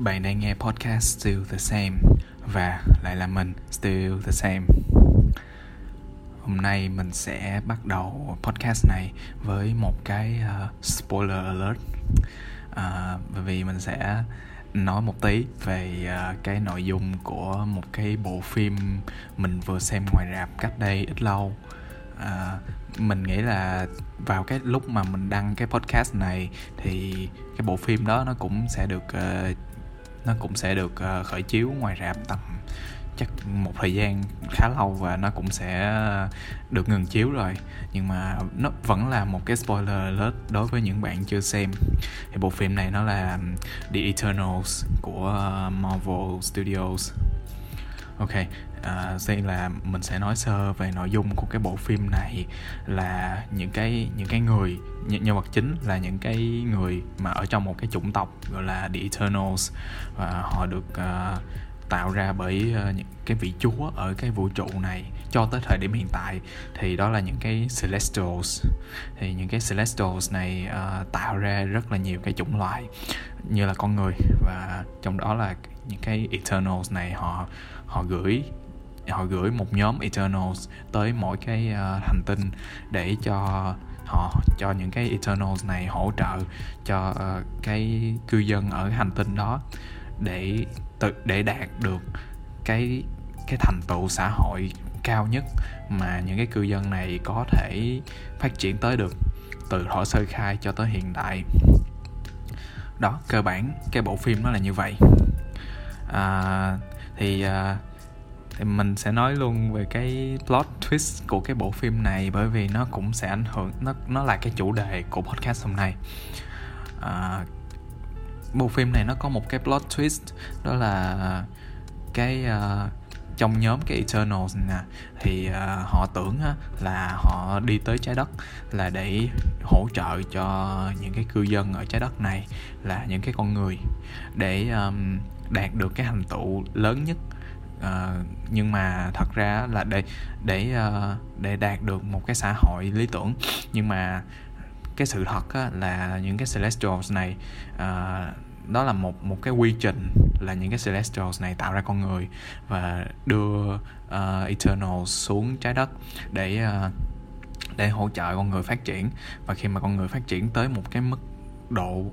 Bạn đang nghe podcast Still the Same và lại là mình Still the Same. Hôm nay mình sẽ bắt đầu podcast này với một cái uh, spoiler alert. Uh, bởi vì mình sẽ nói một tí về uh, cái nội dung của một cái bộ phim mình vừa xem ngoài rạp cách đây ít lâu. à, mình nghĩ là vào cái lúc mà mình đăng cái podcast này thì cái bộ phim đó nó cũng sẽ được uh, nó cũng sẽ được uh, khởi chiếu ngoài rạp tầm chắc một thời gian khá lâu và nó cũng sẽ ờ, được ngừng chiếu rồi. Nhưng mà nó vẫn là một cái spoiler alert đối với những bạn chưa xem. Thì bộ phim này nó là The Eternals của ờ, Marvel Studios ok à, đây là mình sẽ nói sơ về nội dung của cái bộ phim này là những cái những cái người nhân vật chính là những cái người mà ở trong một cái chủng tộc gọi là The Eternals. Và họ được uh, tạo ra bởi uh, những cái vị chúa ở cái vũ trụ này cho tới thời điểm hiện tại. Thì đó là những cái Celestials. Thì những cái Celestials này uh, tạo ra rất là nhiều cái chủng loại như là con người. Và trong đó là những cái Eternals này họ họ gửi họ gửi một nhóm Eternals tới mỗi cái uh, hành tinh để cho họ cho những cái Eternals này hỗ trợ cho uh, cái cư dân ở hành tinh đó để tự để đạt được cái cái thành tựu xã hội cao nhất mà những cái cư dân này có thể phát triển tới được từ thuở sơ khai cho tới hiện đại. Đó cơ bản cái bộ phim nó là như vậy. À, thì uh, thì mình sẽ nói luôn về cái plot twist của cái bộ phim này bởi vì nó cũng sẽ ảnh hưởng nó nó là cái chủ đề của podcast hôm nay. À, bộ phim này nó có một cái plot twist đó là cái uh, trong nhóm cái Eternals nè thì uh, họ tưởng uh, là họ đi tới trái đất là để hỗ trợ cho những cái cư dân ở trái đất này là những cái con người để um, đạt được cái thành tựu lớn nhất. Uh, nhưng mà thật ra là để để uh, để đạt được một cái xã hội lý tưởng. Nhưng mà cái sự thật á, là những cái celestials này uh, đó là một một cái quy trình là những cái celestials này tạo ra con người và đưa uh, eternals xuống trái đất để uh, để hỗ trợ con người phát triển. Và khi mà con người phát triển tới một cái mức độ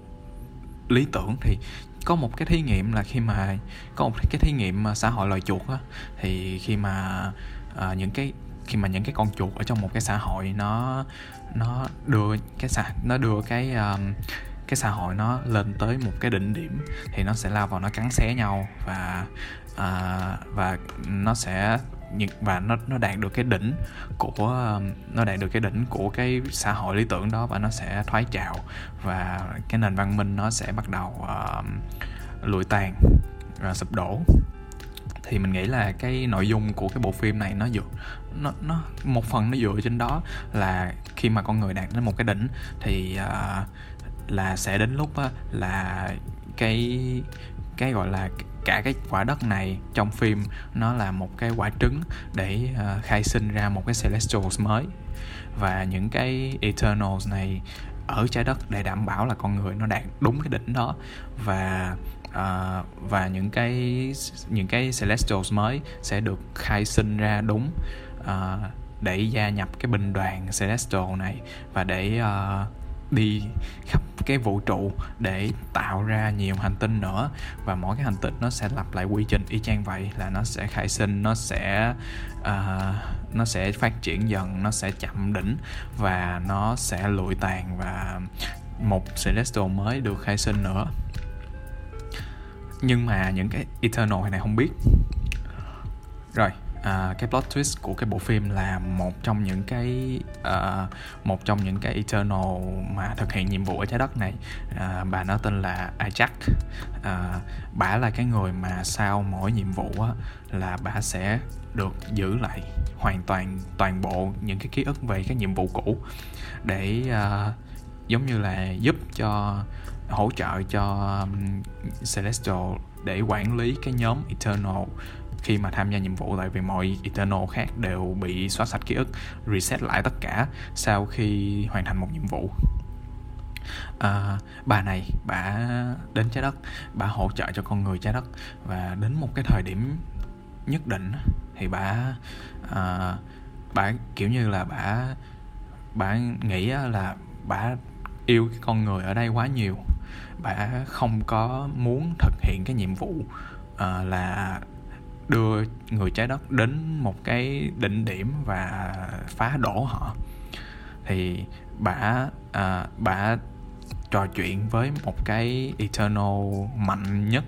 lý tưởng thì có một cái thí nghiệm là khi mà có một cái thí nghiệm à, xã hội loài chuột á thì khi mà à, những cái khi mà những cái con chuột ở trong một cái xã hội nó nó đưa cái xã nó đưa cái um, cái xã hội nó lên tới một cái đỉnh điểm thì nó sẽ lao vào nó cắn xé nhau và uh, và nó sẽ và nó nó đạt được cái đỉnh của nó đạt được cái đỉnh của cái xã hội lý tưởng đó và nó sẽ thoái trào và cái nền văn minh nó sẽ bắt đầu uh, lụi tàn và sụp đổ. Thì mình nghĩ là cái nội dung của cái bộ phim này nó dựa nó nó một phần nó dựa trên đó là khi mà con người đạt đến một cái đỉnh thì uh, là sẽ đến lúc uh, là cái cái gọi là cả cái quả đất này trong phim nó là một cái quả trứng để uh, khai sinh ra một cái celestials mới. Và những cái eternals này ở trái đất để đảm bảo là con người nó đạt đúng cái đỉnh đó. Và uh, và những cái những cái celestials mới sẽ được khai sinh ra đúng uh, để gia nhập cái binh đoàn celestial này và để uh, đi khắp cái vũ trụ để tạo ra nhiều hành tinh nữa. Và mỗi cái hành tinh nó sẽ lặp lại quy trình y chang vậy là nó sẽ khai sinh nó sẽ uh, nó sẽ phát triển dần nó sẽ chậm đỉnh và nó sẽ lụi tàn và một celestial mới được khai sinh nữa. Nhưng mà những cái eternal này không biết. Rồi à, cái plot twist của cái bộ phim là một trong những cái uh, một trong những cái eternal mà thực hiện nhiệm vụ ở trái đất này. Uh, bà nó tên là Ajax. Uh, bà là cái người mà sau mỗi nhiệm vụ á, là bà sẽ được giữ lại hoàn toàn toàn bộ những cái ký ức về các nhiệm vụ cũ để uh, giống như là giúp cho hỗ trợ cho um, Celestial để quản lý cái nhóm Eternal khi mà tham gia nhiệm vụ tại vì mọi Eternal khác đều bị xóa sạch ký ức reset lại tất cả sau khi hoàn thành một nhiệm vụ. À, bà này bà đến trái đất bà hỗ trợ cho con người trái đất. Và đến một cái thời điểm nhất định thì bà à, bà kiểu như là bà bà nghĩ là bà yêu cái con người ở đây quá nhiều. Bà không có muốn thực hiện cái nhiệm vụ uh, là đưa người trái đất đến một cái đỉnh điểm và phá đổ họ. Thì bà à, bà trò chuyện với một cái eternal mạnh nhất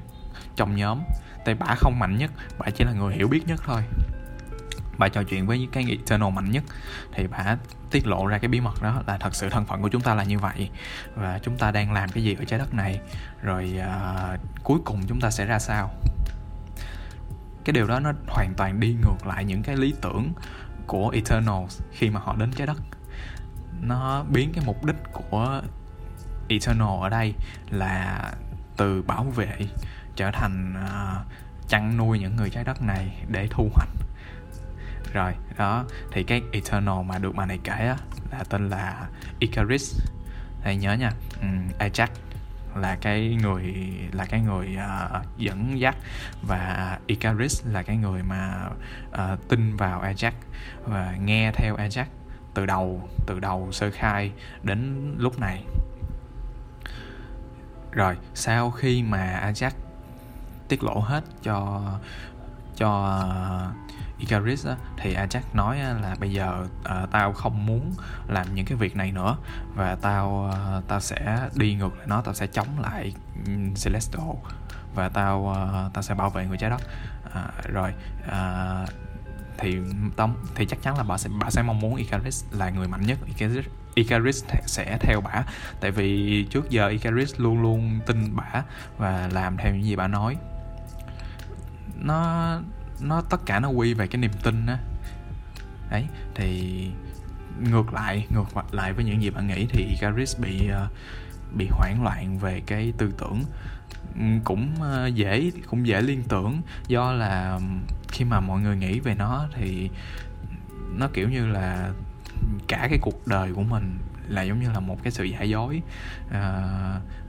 trong nhóm. Tại bà không mạnh nhất bà chỉ là người hiểu biết nhất thôi. Bà trò chuyện với cái eternal mạnh nhất. Thì bà tiết lộ ra cái bí mật đó là thật sự thân phận của chúng ta là như vậy. Và chúng ta đang làm cái gì ở trái đất này? Rồi uh, cuối cùng chúng ta sẽ ra sao? Cái điều đó nó hoàn toàn đi ngược lại những cái lý tưởng của Eternals khi mà họ đến trái đất. Nó biến cái mục đích của Eternal ở đây là từ bảo vệ trở thành uh, chăn nuôi những người trái đất này để thu hoạch. Rồi đó thì cái Eternal mà được mà này kể á, là tên là Icarus. Hãy nhớ nha. Um, Ajax là cái người là cái người uh, dẫn dắt và Icarus là cái người mà uh, tin vào Ajax và nghe theo Ajax từ đầu từ đầu sơ khai đến lúc này. Rồi sau khi mà Ajax tiết lộ hết cho cho Icarus á, thì Ajax nói là bây giờ uh, tao không muốn làm những cái việc này nữa và tao uh, tao sẽ đi ngược lại nó tao sẽ chống lại Celestial và tao uh, tao sẽ bảo vệ người trái đất. Uh, rồi uh, thì tông thì chắc chắn là bà sẽ bà sẽ mong muốn Icarus là người mạnh nhất. Icarus Icarus sẽ theo bả tại vì trước giờ Icarus luôn luôn tin bả và làm theo những gì bà nói. Nó nó tất cả nó quy về cái niềm tin á. Đấy thì ngược lại ngược lại với những gì bạn nghĩ thì Icarus bị uh, bị hoảng loạn về cái tư tưởng. Ừ, cũng uh, dễ cũng dễ liên tưởng do là khi mà mọi người nghĩ về nó thì nó kiểu như là cả cái cuộc đời của mình là giống như là một cái sự giả dối. À,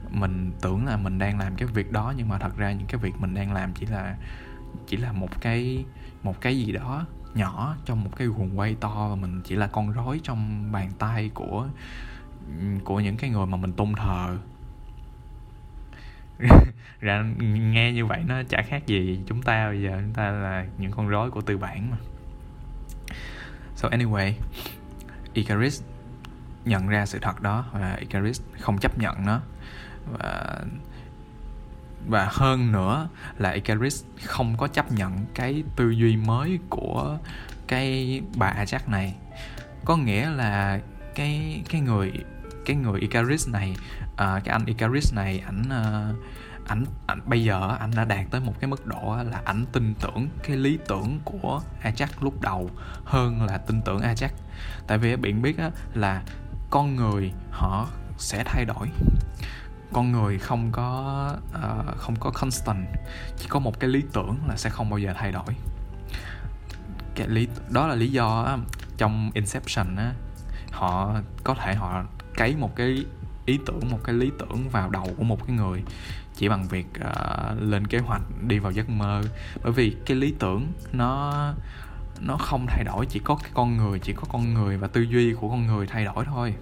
mình tưởng là mình đang làm cái việc đó nhưng mà thật ra những cái việc mình đang làm chỉ là chỉ là một cái một cái gì đó nhỏ trong một cái guồng quay to và mình chỉ là con rối trong bàn tay của của những cái người mà mình tôn thờ. Ra nghe như vậy nó chả khác gì chúng ta, bây giờ chúng ta là những con rối của tư bản mà. So anyway, Icarus nhận ra sự thật đó và Icarus không chấp nhận nó. Và và hơn nữa là Icarus không có chấp nhận cái tư duy mới của cái bà Ajax này. Có nghĩa là cái cái người cái người Icarus này uh, cái anh Icarus này ảnh à, ảnh ảnh bây giờ anh đã đạt tới một cái mức độ là ảnh tin tưởng cái lý tưởng của Ajax lúc đầu hơn là tin tưởng Ajax. Tại vì bạn biết á, là con người họ sẽ thay đổi con người không có uh, không có constant chỉ có một cái lý tưởng là sẽ không bao giờ thay đổi. Cái lý đó là lý do trong Inception á họ có thể họ cấy một cái ý tưởng một cái lý tưởng vào đầu của một cái người chỉ bằng việc uh, lên kế hoạch đi vào giấc mơ. Bởi vì cái lý tưởng nó nó không thay đổi chỉ có cái con người chỉ có con người và tư duy của con người thay đổi thôi.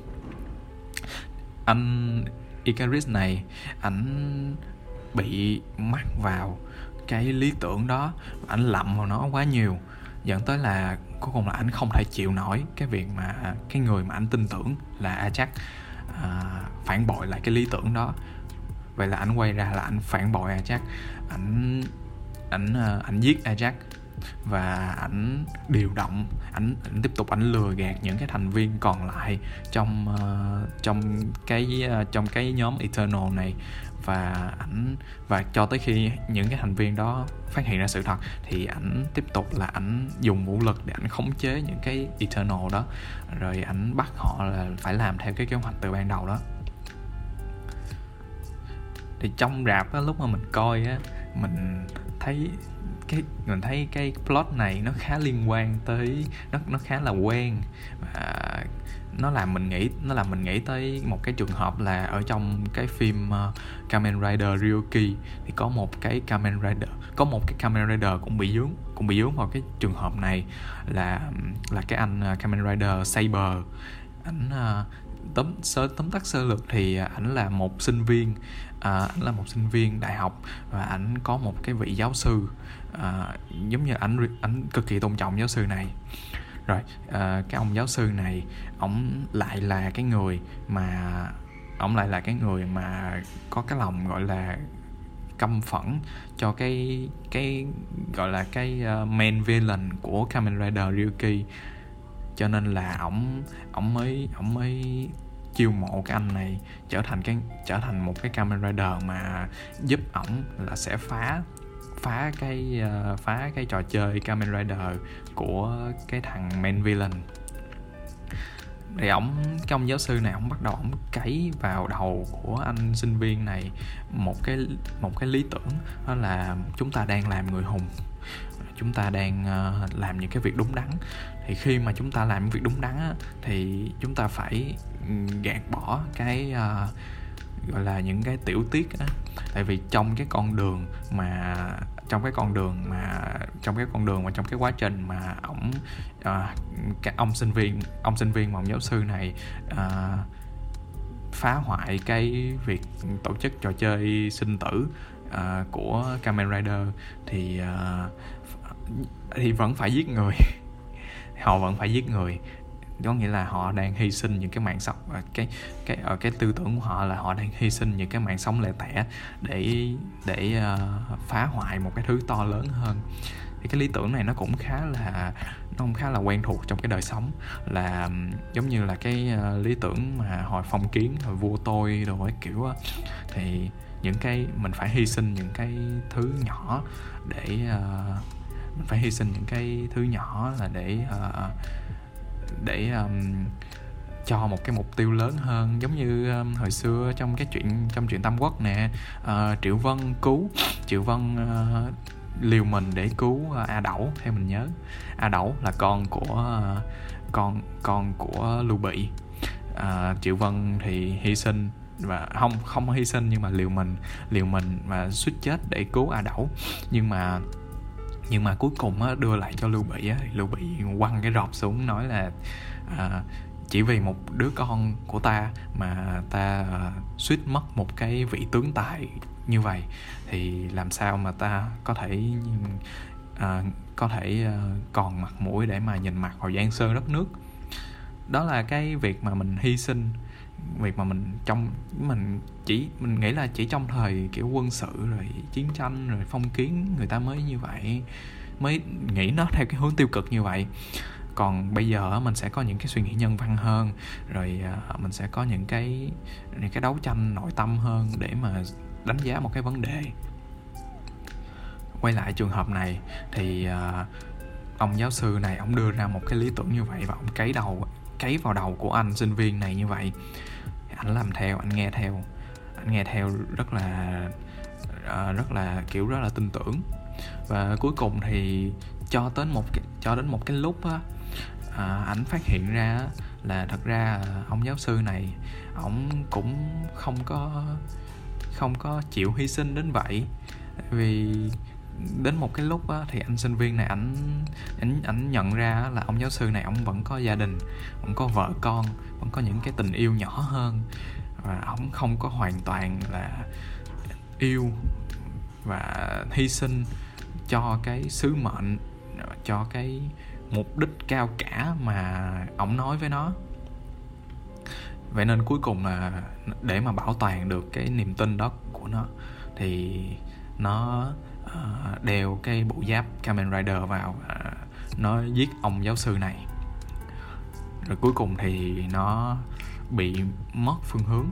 Anh Icarus này ảnh bị mắc vào cái lý tưởng đó ảnh lậm vào nó quá nhiều. Dẫn tới là cuối cùng là ảnh không thể chịu nổi cái việc mà cái người mà ảnh tin tưởng là Ajax à, phản bội lại cái lý tưởng đó. Vậy là ảnh quay ra là ảnh phản bội Ajax. Ảnh ảnh à, ảnh giết Ajax và ảnh điều động ảnh, ảnh tiếp tục ảnh lừa gạt những cái thành viên còn lại trong uh, trong cái uh, trong cái nhóm Eternal này. Và ảnh và cho tới khi những cái thành viên đó phát hiện ra sự thật thì ảnh tiếp tục là ảnh dùng vũ lực để ảnh khống chế những cái Eternal đó. Rồi ảnh bắt họ là phải làm theo cái kế hoạch từ ban đầu đó. Thì trong rạp á, lúc mà mình coi á mình thấy cái mình thấy cái plot này nó khá liên quan tới nó nó khá là quen. Và nó làm mình nghĩ nó làm mình nghĩ tới một cái trường hợp là ở trong cái phim uh, Kamen Rider Ryuki thì có một cái Kamen Rider có một cái Kamen Rider cũng bị dướng cũng bị dướng vào cái trường hợp này là là cái anh uh, Kamen Rider Saber. Ảnh uh, tóm sơ tóm tắt sơ lược thì ảnh là một sinh viên à, ảnh là một sinh viên đại học và ảnh có một cái vị giáo sư à, giống như ảnh ảnh cực kỳ tôn trọng giáo sư này. Rồi à, cái ông giáo sư này ổng lại là cái người mà ổng lại là cái người mà có cái lòng gọi là căm phẫn cho cái cái gọi là cái uh, main villain của Kamen Rider Ryuki. Cho nên là ổng ổng mới ổng mới chiêu mộ cái anh này trở thành cái trở thành một cái Kamen Rider mà giúp ổng là sẽ phá phá cái uh, phá cái trò chơi Kamen Rider của cái thằng main villain. Thì ổng cái ông giáo sư này ổng bắt đầu ổng cấy vào đầu của anh sinh viên này một cái một cái lý tưởng đó là chúng ta đang làm người hùng. Chúng ta đang uh, làm những cái việc đúng đắn. Thì khi mà chúng ta làm những việc đúng đắn á, thì chúng ta phải gạt bỏ cái uh, gọi là những cái tiểu tiết á. Tại vì trong cái con đường mà trong cái con đường mà trong cái con đường mà trong cái quá trình mà ổng à, cái ông sinh viên ông sinh viên mà ông giáo sư này à, phá hoại cái việc tổ chức trò chơi sinh tử à, của Kamen Rider thì à, thì vẫn phải giết người. Họ vẫn phải giết người có nghĩa là họ đang hy sinh những cái mạng sống ờ, cái cái ở cái tư tưởng của họ là họ đang hy sinh những cái mạng sống lẻ tẻ để để uh, phá hoại một cái thứ to lớn hơn. Thì cái lý tưởng này nó cũng khá là nó cũng khá là quen thuộc trong cái đời sống. Là giống như là cái uh, lý tưởng mà hồi phong kiến hồi vua tôi đồ ấy kiểu á thì những cái mình phải hy sinh những cái thứ nhỏ để uh, mình phải hy sinh những cái thứ nhỏ là để uh, để um, cho một cái mục tiêu lớn hơn. Giống như um, hồi xưa trong cái chuyện trong chuyện Tam Quốc nè uh, Triệu Vân cứu Triệu Vân uh, liều mình để cứu uh, A Đẩu theo mình nhớ. A Đẩu là con của uh, con con của Lưu Bị. Uh, Triệu Vân thì hy sinh và không không hy sinh nhưng mà liều mình liều mình mà suýt chết để cứu A Đẩu. Nhưng mà nhưng mà cuối cùng á, đưa lại cho lưu bị á, lưu bị quăng cái rọp xuống nói là à, chỉ vì một đứa con của ta mà ta à, suýt mất một cái vị tướng tài như vậy thì làm sao mà ta có thể à, có thể à, còn mặt mũi để mà nhìn mặt vào giang sơn đất nước. Đó là cái việc mà mình hy sinh việc mà mình trong, mình chỉ, mình nghĩ là chỉ trong thời kiểu quân sự rồi chiến tranh rồi phong kiến người ta mới như vậy, mới nghĩ nó theo cái hướng tiêu cực như vậy. Còn bây giờ mình sẽ có những cái suy nghĩ nhân văn hơn, rồi à, mình sẽ có những cái những cái đấu tranh nội tâm hơn để mà đánh giá một cái vấn đề. Quay lại trường hợp này thì à, ông giáo sư này, ông đưa ra một cái lý tưởng như vậy và ông cấy đầu, cấy vào đầu của anh sinh viên này như vậy anh làm theo anh nghe theo. Anh nghe theo rất là uh, rất là kiểu rất là tin tưởng. Và cuối cùng thì cho đến một cái cho đến một cái lúc á à, ảnh phát hiện ra là thật ra ờ, ông giáo sư này ổng cũng không có không có chịu hy sinh đến vậy. Vì đến một cái lúc á, thì anh sinh viên này ảnh ảnh ảnh nhận ra là ông giáo sư này ông vẫn có gia đình vẫn có vợ con vẫn có những cái tình yêu nhỏ hơn. Và ông không có hoàn toàn là yêu và hy sinh cho cái sứ mệnh cho cái mục đích cao cả mà ông nói với nó. Vậy nên cuối cùng là để mà bảo toàn được cái niềm tin đó của nó thì nó uh, đeo cái bộ giáp Kamen Rider vào uh, nó giết ông giáo sư này. Rồi cuối cùng thì nó bị mất phương hướng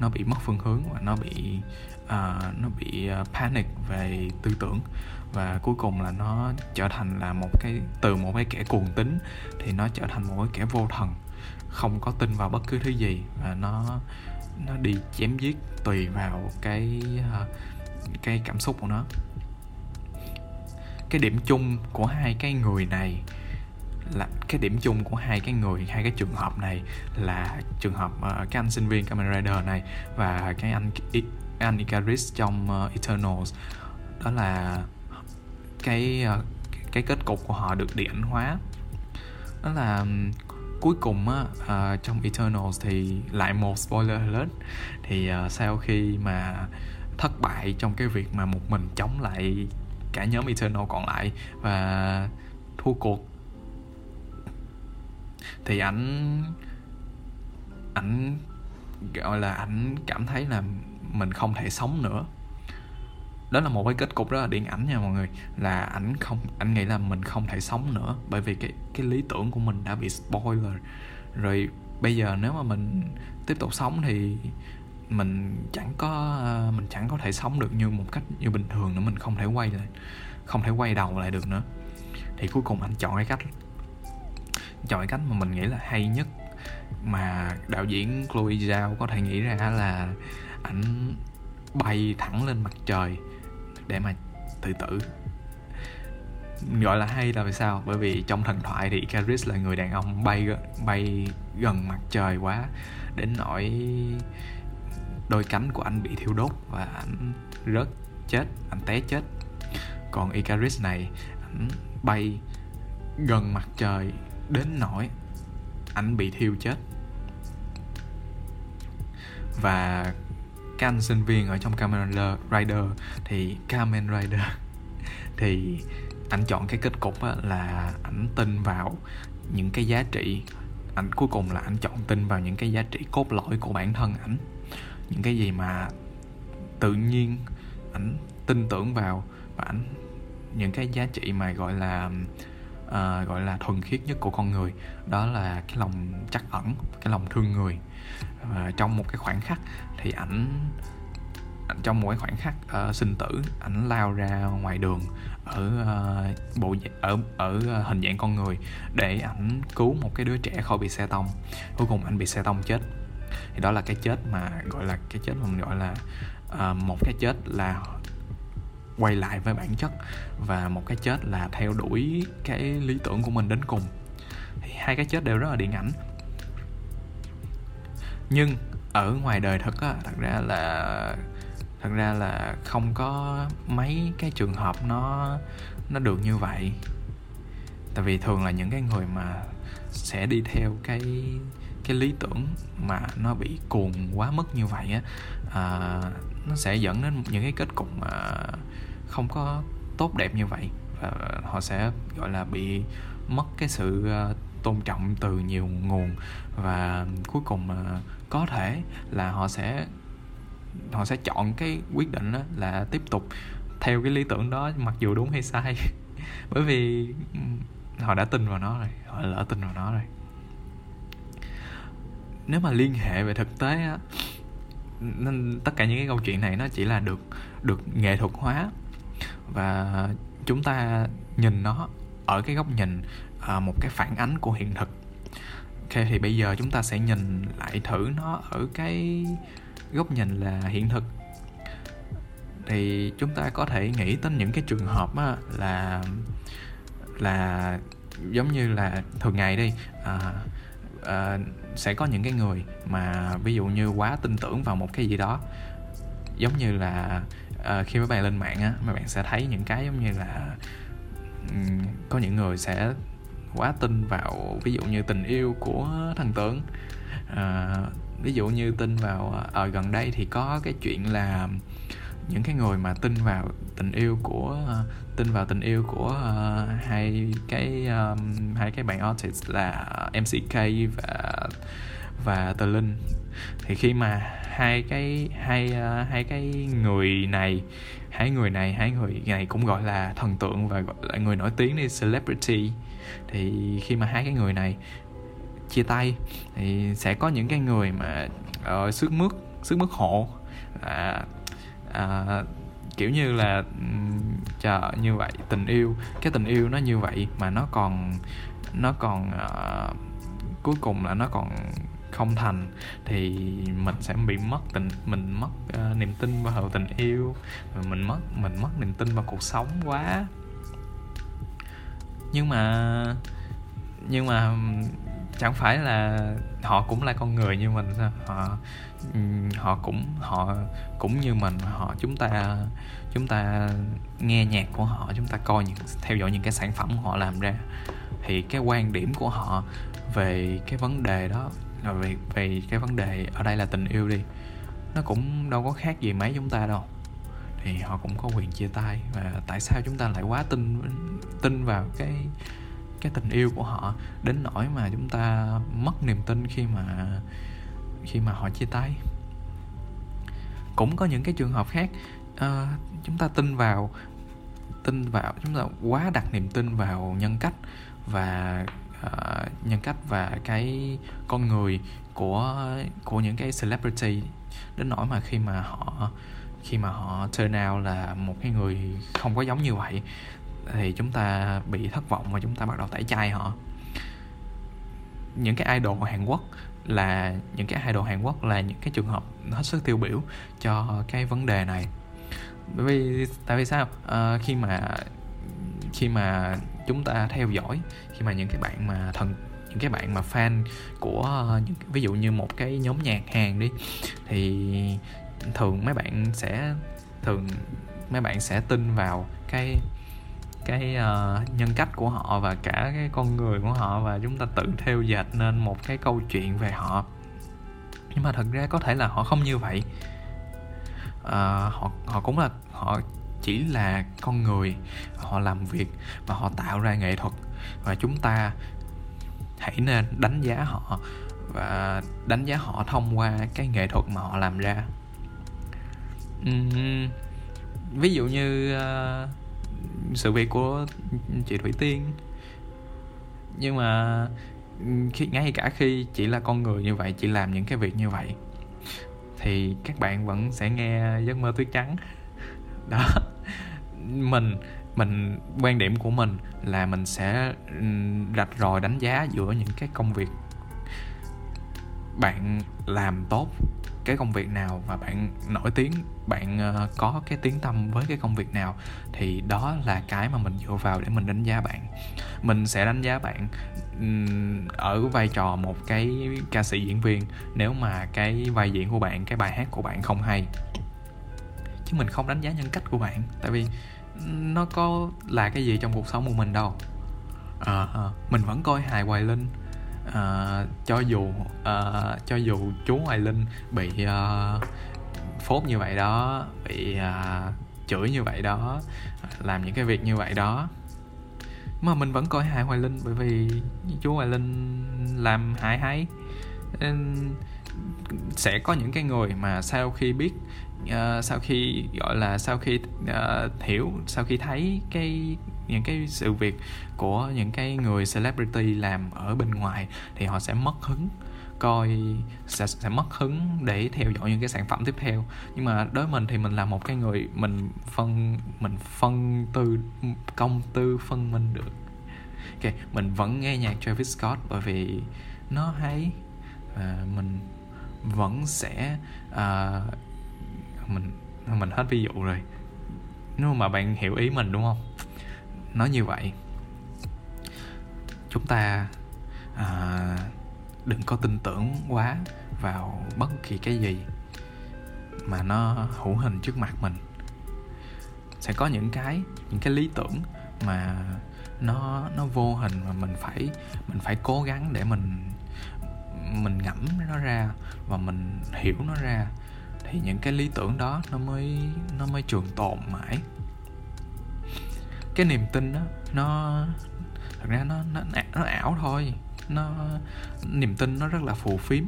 nó bị mất phương hướng và nó bị uh, nó bị panic về tư tưởng. Và cuối cùng là nó trở thành là một cái từ một cái kẻ cuồng tín thì nó trở thành một cái kẻ vô thần không có tin vào bất cứ thứ gì và nó nó đi chém giết tùy vào cái uh, cái cảm xúc của nó cái điểm chung của hai cái người này là cái điểm chung của hai cái người hai cái trường hợp này là trường hợp uh, cái anh sinh viên Kamen Rider này và cái anh cái anh Icarus trong uh, Eternals. Đó là cái uh, cái kết cục của họ được điện hóa. Đó là cuối cùng á uh, trong Eternals thì lại một spoiler lớn thì uh, sau khi mà thất bại trong cái việc mà một mình chống lại cả nhóm Eternal còn lại và thua cuộc. Thì ảnh ảnh gọi là ảnh cảm thấy là mình không thể sống nữa. Đó là một cái kết cục rất là điện ảnh nha mọi người, là ảnh không, ảnh nghĩ là mình không thể sống nữa bởi vì cái cái lý tưởng của mình đã bị spoiler. Rồi bây giờ nếu mà mình tiếp tục sống thì mình chẳng có ờ, mình chẳng có thể sống được như một cách như bình thường nữa, mình không thể quay lại, không thể quay đầu lại được nữa. Thì cuối cùng anh chọn cái cách, chọn cái cách mà mình nghĩ là hay nhất mà đạo diễn Chloe Zhao có thể nghĩ ra là ảnh bay thẳng lên mặt trời để mà tự tử. Gọi là hay là vì sao? Bởi vì trong thần thoại thì Icarus là người đàn ông bay bay gần mặt trời quá, đến nỗi đôi cánh của anh bị thiêu đốt và anh rớt chết anh té chết. Còn Icarus này anh bay gần mặt trời đến nỗi anh bị thiêu chết. Và các anh sinh viên ở trong Kamen Rider thì, Kamen Rider thì anh chọn cái kết cục là anh tin vào những cái giá trị. Anh cuối cùng là anh chọn tin vào những cái giá trị cốt lõi của bản thân ảnh những cái gì mà tự nhiên ảnh tin tưởng vào và ảnh những cái giá trị mà gọi là uh, gọi là thuần khiết nhất của con người đó là cái lòng chắc ẩn cái lòng thương người. Và trong một cái khoảnh khắc thì ảnh trong một cái khoảnh khắc uh, sinh tử ảnh lao ra ngoài đường ở uh, bộ ở ở hình dạng con người để ảnh cứu một cái đứa trẻ khỏi bị xe tông. Cuối cùng anh bị xe tông chết thì đó là cái chết mà gọi là cái chết mà mình gọi là uh, một cái chết là quay lại với bản chất và một cái chết là theo đuổi cái lý tưởng của mình đến cùng. Thì hai cái chết đều rất là điện ảnh. Nhưng ở ngoài đời thật á thật ra là thật ra là không có mấy cái trường hợp nó nó được như vậy. Tại vì thường là những cái người mà sẽ đi theo cái cái lý tưởng mà nó bị cuồng quá mức như vậy á à, nó sẽ dẫn đến những cái kết cục mà không có tốt đẹp như vậy. Và họ sẽ gọi là bị mất cái sự à, tôn trọng từ nhiều nguồn. Và cuối cùng có thể là họ sẽ họ sẽ chọn cái quyết định đó là tiếp tục theo cái lý tưởng đó mặc dù đúng hay sai. Bởi vì ừ, họ đã tin vào nó rồi họ lỡ tin vào nó rồi nếu mà liên hệ về thực tế á nên tất cả những cái câu chuyện này nó chỉ là được được nghệ thuật hóa. Và chúng ta nhìn nó ở cái góc nhìn à, một cái phản ánh của hiện thực. Ok thì bây giờ chúng ta sẽ nhìn lại thử nó ở cái góc nhìn là hiện thực. Thì chúng ta có thể nghĩ đến những cái trường hợp á, là là giống như là thường ngày đi à, uh, sẽ có những cái người mà ví dụ như quá tin tưởng vào một cái gì đó giống như là uh, khi mấy bạn lên mạng á mấy bạn sẽ thấy những cái giống như là um, có những người sẽ quá tin vào ví dụ như tình yêu của thần tượng. Uh, ví dụ như tin vào ở uh, gần đây thì có cái chuyện là những cái người mà tin vào tình yêu của uh, tin vào tình yêu của uh, hai cái um, hai cái bạn artist là MCK và và Tờ Linh. Thì khi mà hai cái hai uh, hai cái người này hai người này hai người này cũng gọi là thần tượng và gọi là người nổi tiếng đi celebrity thì khi mà hai cái người này chia tay thì sẽ có những cái người mà uh, sức mướt sức mướt hộ à, à, kiểu như là chờ như vậy tình yêu cái tình yêu nó như vậy mà nó còn nó còn uh, cuối cùng là nó còn không thành thì mình sẽ bị mất tình mình mất uh, niềm tin vào tình yêu mình mất mình mất niềm tin vào cuộc sống quá. Nhưng mà nhưng mà chẳng phải là họ cũng là con người như mình sao? Họ họ cũng họ cũng như mình, họ chúng ta chúng ta nghe nhạc của họ, chúng ta coi những, theo dõi những cái sản phẩm họ làm ra. Thì cái quan điểm của họ về cái vấn đề đó, là về về cái vấn đề ở đây là tình yêu đi, nó cũng đâu có khác gì mấy chúng ta đâu. Thì họ cũng có quyền chia tay và tại sao chúng ta lại quá tin tin vào cái cái tình yêu của họ đến nỗi mà chúng ta mất niềm tin khi mà khi mà họ chia tay. Cũng có những cái trường hợp khác uh, chúng ta tin vào tin vào chúng ta quá đặt niềm tin vào nhân cách và uh, nhân cách và cái con người của của những cái celebrity. Đến nỗi mà khi mà họ khi mà họ turn out là một cái người không có giống như vậy thì chúng ta bị thất vọng và chúng ta bắt đầu tẩy chay họ. Những cái idol Hàn Quốc là những cái idol Hàn Quốc là những cái trường hợp hết sức tiêu biểu cho cái vấn đề này. Bởi vì tại vì sao? À, khi mà khi mà chúng ta theo dõi khi mà những cái bạn mà thần những cái bạn mà fan của những, ví dụ như một cái nhóm nhạc Hàn đi thì thường mấy bạn sẽ thường mấy bạn sẽ tin vào cái cái uh, nhân cách của họ và cả cái con người của họ và chúng ta tự theo dệt nên một cái câu chuyện về họ. Nhưng mà thật ra có thể là họ không như vậy. Uh, họ họ cũng là họ chỉ là con người họ làm việc và họ tạo ra nghệ thuật và chúng ta hãy nên đánh giá họ và đánh giá họ thông qua cái nghệ thuật mà họ làm ra. Uhm, ví dụ như uh, sự việc của chị Thủy Tiên. Nhưng mà khi, ngay cả khi chỉ là con người như vậy, chỉ làm những cái việc như vậy, thì các bạn vẫn sẽ nghe giấc mơ tuyết trắng. Đó. Mình mình, quan điểm của mình là mình sẽ rạch ròi đánh giá giữa những cái công việc bạn làm tốt cái công việc nào và bạn nổi tiếng bạn ờ, có cái tiếng tâm với cái công việc nào thì đó là cái mà mình dựa vào để mình đánh giá bạn. Mình sẽ đánh giá bạn ở vai trò một cái ca sĩ diễn viên nếu mà cái vai diễn của bạn cái bài hát của bạn không hay. Chứ mình không đánh giá nhân cách của bạn tại vì nó có là cái gì trong cuộc sống của mình đâu. À, à, mình vẫn coi hài hoài linh uh, cho dù uh, cho dù chú Hoài Linh bị uh, phốt như vậy đó bị uh, chửi như vậy đó làm những cái việc như vậy đó. Mà mình vẫn coi hại Hoài Linh bởi vì chú Hoài Linh làm hại hay. Sẽ có những cái người mà sau khi biết uh, sau khi gọi là sau khi uh, hiểu sau khi thấy cái những cái sự việc của những cái người celebrity làm ở bên ngoài thì họ sẽ mất hứng coi sẽ, sẽ mất hứng để theo dõi những cái sản phẩm tiếp theo. Nhưng mà đối với mình thì mình là một cái người mình phân mình phân tư công tư phân minh được. Ok mình vẫn nghe nhạc Travis Scott bởi vì nó hay và mình vẫn sẽ uh, mình mình hết ví dụ rồi. Nếu mà bạn hiểu ý mình đúng không? Nói như vậy. Chúng ta à, đừng có tin tưởng quá vào bất kỳ cái gì mà nó hữu hình trước mặt mình. Sẽ có những cái những cái lý tưởng mà nó nó vô hình mà mình phải mình phải cố gắng để mình mình ngẫm nó ra và mình hiểu nó ra. Thì những cái lý tưởng đó nó mới nó mới trường tồn mãi cái niềm tin đó, nó, thật ra nó nó nó ảo thôi. Nó, niềm tin nó rất là phù phiếm.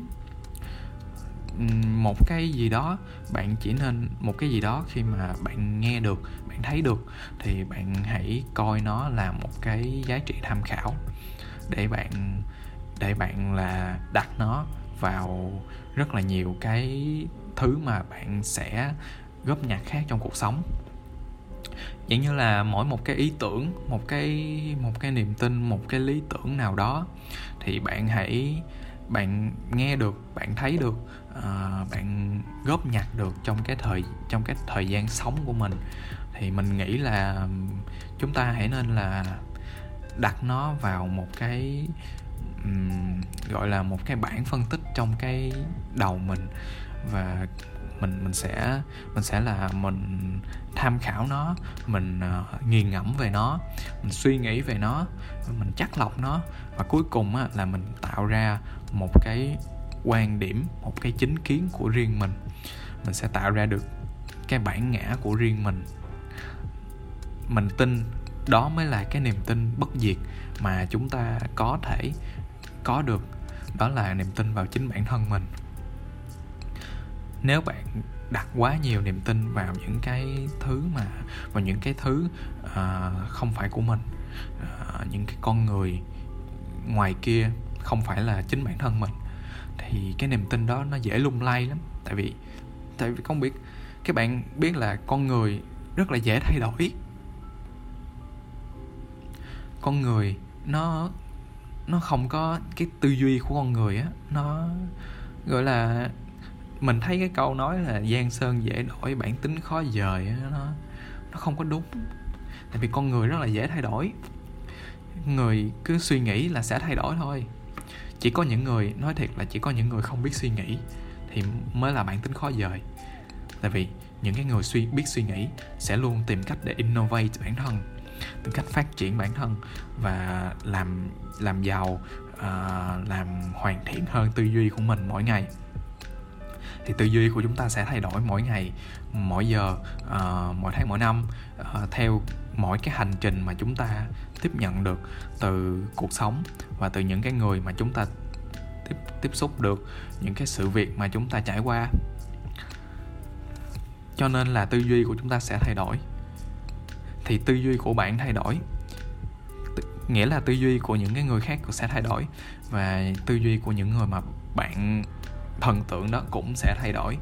Một cái gì đó, bạn chỉ nên, một cái gì đó khi mà bạn nghe được, bạn thấy được, thì bạn hãy coi nó là một cái giá trị tham khảo để bạn để bạn là đặt nó vào rất là nhiều cái thứ mà bạn sẽ góp nhặt khác trong cuộc sống dạng như là mỗi một cái ý tưởng một cái một cái niềm tin một cái lý tưởng nào đó thì bạn hãy bạn nghe được bạn thấy được uh, bạn góp nhặt được trong cái thời trong cái thời gian sống của mình. Thì mình nghĩ là chúng ta hãy nên là đặt nó vào một cái um, gọi là một cái bảng phân tích trong cái đầu mình và mình mình sẽ mình sẽ là mình tham khảo nó mình ờ, uh, nghiền ngẫm về nó mình suy nghĩ về nó mình chắc lọc nó. Và cuối cùng á, là mình tạo ra một cái quan điểm một cái chính kiến của riêng mình. Mình sẽ tạo ra được cái bản ngã của riêng mình. Mình tin đó mới là cái niềm tin bất diệt mà chúng ta có thể có được. Đó là niềm tin vào chính bản thân mình nếu bạn đặt quá nhiều niềm tin vào những cái thứ mà vào những cái thứ uh, không phải của mình uh, những cái con người ngoài kia không phải là chính bản thân mình thì cái niềm tin đó nó dễ lung lay lắm. Tại vì tại vì không biết các bạn biết là con người rất là dễ thay đổi. Con người nó nó không có cái tư duy của con người á nó gọi là mình thấy cái câu nói là giang sơn dễ đổi bản tính khó dời nó nó không có đúng. Tại vì con người rất là dễ thay đổi. Người cứ suy nghĩ là sẽ thay đổi thôi. Chỉ có những người nói thiệt là chỉ có những người không biết suy nghĩ thì mới là bản tính khó dời. Tại vì những cái người suy biết suy nghĩ sẽ luôn tìm cách để innovate bản thân tìm cách phát triển bản thân và làm làm giàu uh, làm hoàn thiện hơn tư duy của mình mỗi ngày thì tư duy của chúng ta sẽ thay đổi mỗi ngày mỗi giờ uh, mỗi tháng mỗi năm uh, theo mỗi cái hành trình mà chúng ta tiếp nhận được từ cuộc sống và từ những cái người mà chúng ta tiếp tiếp xúc được những cái sự việc mà chúng ta trải qua. Cho nên là tư duy của chúng ta sẽ thay đổi. Thì tư duy của bạn thay đổi. Nghĩa là tư duy của những cái người khác cũng sẽ thay đổi và tư duy của những người mà bạn thần tượng đó cũng sẽ thay đổi.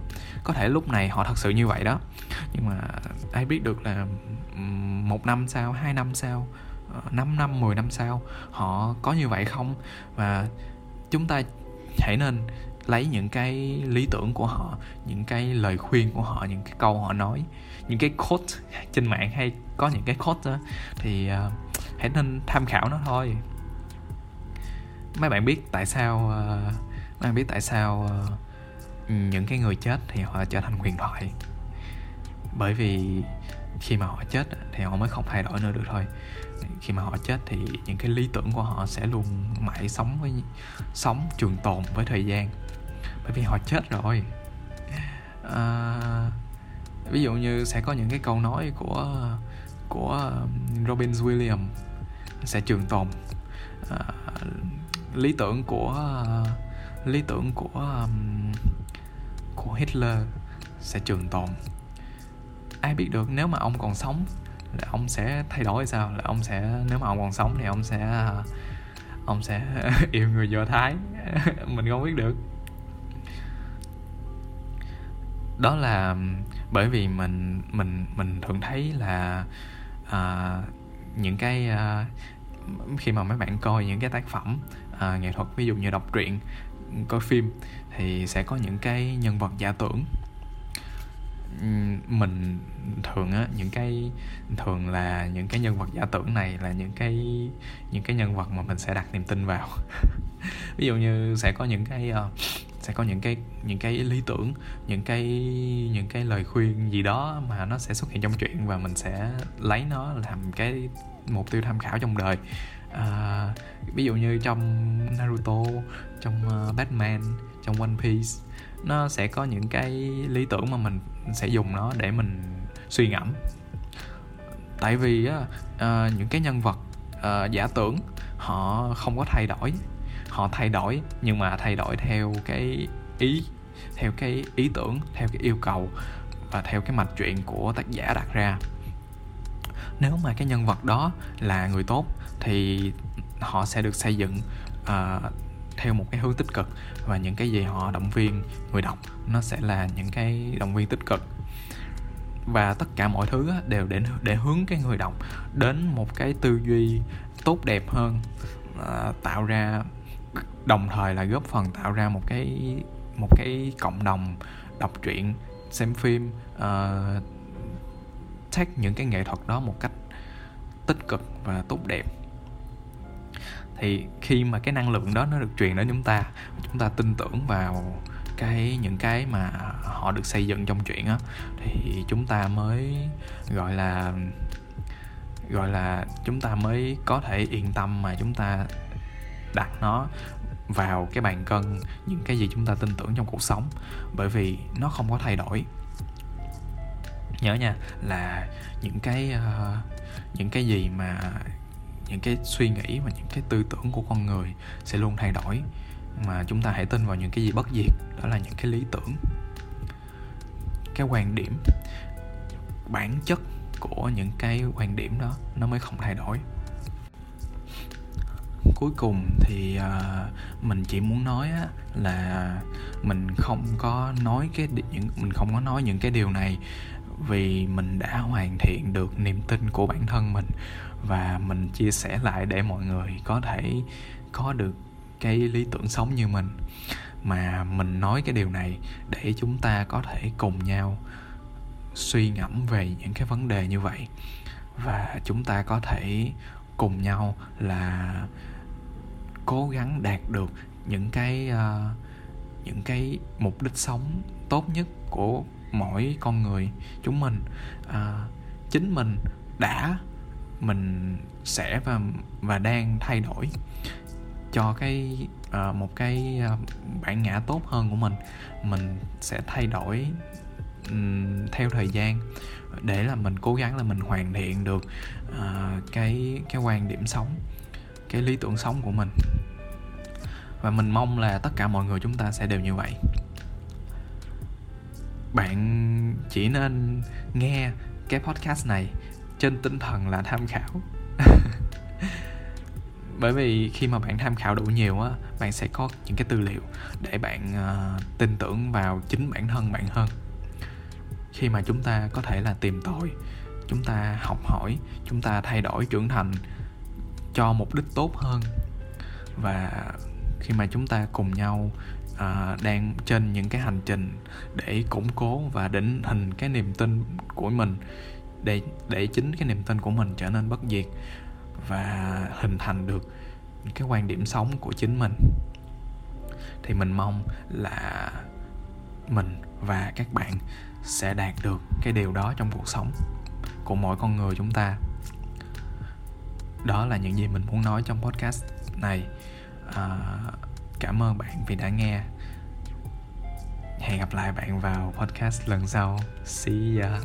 Có thể lúc này họ thật sự như vậy đó. Nhưng mà ai biết được là một năm sau hai năm sau 5 năm 10 năm sau họ có như vậy không? Và chúng ta hãy nên lấy những cái lý tưởng của họ những cái lời khuyên của họ những cái câu họ nói những cái quote trên mạng hay có những cái quote đó thì uh, hãy nên tham khảo nó thôi. Mấy bạn biết tại sao uh, bạn biết tại sao uh, những cái người chết thì họ trở thành huyền thoại. Bởi vì khi mà họ chết thì họ mới không thay đổi nữa được thôi. Khi mà họ chết thì những cái lý tưởng của họ sẽ luôn mãi sống với sống trường tồn với thời gian. Bởi vì họ chết rồi. À, ví dụ như sẽ có những cái câu nói của của Robin Williams sẽ trường tồn. À, lý tưởng của lý tưởng của um, của Hitler sẽ trường tồn. Ai biết được nếu mà ông còn sống là ông sẽ thay đổi sao? Là ông sẽ nếu mà ông còn sống thì ông sẽ uh, ông sẽ yêu người do thái. Mình không biết được. Đó là um, bởi vì mình mình mình thường thấy là uh, những cái uh, khi mà mấy bạn coi những cái tác phẩm uh, nghệ thuật ví dụ như đọc truyện coi phim thì sẽ có những cái nhân vật giả tưởng. Mình thường á, những cái, thường là những cái nhân vật giả tưởng này là những cái những cái nhân vật mà mình sẽ đặt niềm tin vào. Ví dụ như sẽ có những cái ờ, sẽ có những cái những cái lý tưởng, những cái những cái lời khuyên gì đó mà nó sẽ xuất hiện trong chuyện và mình sẽ lấy nó làm cái mục tiêu tham khảo trong đời à, ví dụ như trong Naruto trong uh, Batman trong One Piece nó sẽ có những cái lý tưởng mà mình sẽ dùng nó để mình suy ngẫm. Tại vì á uh, những cái nhân vật uh, giả tưởng họ không có thay đổi. Họ thay đổi nhưng mà thay đổi theo cái ý theo cái ý tưởng theo cái yêu cầu và theo cái mạch truyện của tác giả đặt ra. Nếu mà cái nhân vật đó là người tốt thì họ sẽ được xây dựng uh, theo một cái hướng tích cực và những cái gì họ động viên người đọc nó sẽ là những cái động viên tích cực. Và tất cả mọi thứ đều để để hướng cái người đọc đến một cái tư duy tốt đẹp hơn uh, tạo ra đồng thời là góp phần tạo ra một cái một cái cộng đồng đọc truyện xem phim ờ, uh, take những cái nghệ thuật đó một cách tích cực và tốt đẹp thì khi mà cái năng lượng đó nó được truyền đến chúng ta chúng ta tin tưởng vào cái những cái mà họ được xây dựng trong chuyện á thì chúng ta mới gọi là gọi là chúng ta mới có thể yên tâm mà chúng ta đặt nó vào cái bàn cân những cái gì chúng ta tin tưởng trong cuộc sống. Bởi vì nó không có thay đổi. Nhớ nha là những cái uh, những cái gì mà những cái suy nghĩ và những cái tư tưởng của con người sẽ luôn thay đổi. Mà chúng ta hãy tin vào những cái gì bất diệt đó là những cái lý tưởng. Cái quan điểm bản chất của những cái quan điểm đó nó mới không thay đổi. Cuối cùng thì uh, mình chỉ muốn nói á, là mình không có nói cái những mình không có nói những cái điều này vì mình đã hoàn thiện được niềm tin của bản thân mình và mình chia sẻ lại để mọi người có thể có được cái lý tưởng sống như mình. Mà mình nói cái điều này để chúng ta có thể cùng nhau suy ngẫm về những cái vấn đề như vậy. Và chúng ta có thể cùng nhau là cố gắng đạt được những cái uh, những cái mục đích sống tốt nhất của mỗi con người chúng mình. Uh, chính mình đã mình sẽ và và đang thay đổi cho cái uh, một cái uh, bản ngã tốt hơn của mình. Mình sẽ thay đổi um, theo thời gian để là mình cố gắng là mình hoàn thiện được uh, cái cái quan điểm sống cái lý tưởng sống của mình. Và mình mong là tất cả mọi người chúng ta sẽ đều như vậy. Bạn chỉ nên nghe cái podcast này trên tinh thần là tham khảo. Bởi vì khi mà bạn tham khảo đủ nhiều á bạn sẽ có những cái tư liệu để bạn uh, tin tưởng vào chính bản thân bạn hơn. Khi mà chúng ta có thể là tìm tòi chúng ta học hỏi chúng ta thay đổi trưởng thành cho mục đích tốt hơn. Và khi mà chúng ta cùng nhau uh, đang trên những cái hành trình để củng cố và định hình cái niềm tin của mình để để chính cái niềm tin của mình trở nên bất diệt và hình thành được cái quan điểm sống của chính mình. Thì mình mong là mình và các bạn sẽ đạt được cái điều đó trong cuộc sống của mỗi con người chúng ta. Đó là những gì mình muốn nói trong podcast này. À, cảm ơn bạn vì đã nghe. Hẹn gặp lại bạn vào podcast lần sau. See ya.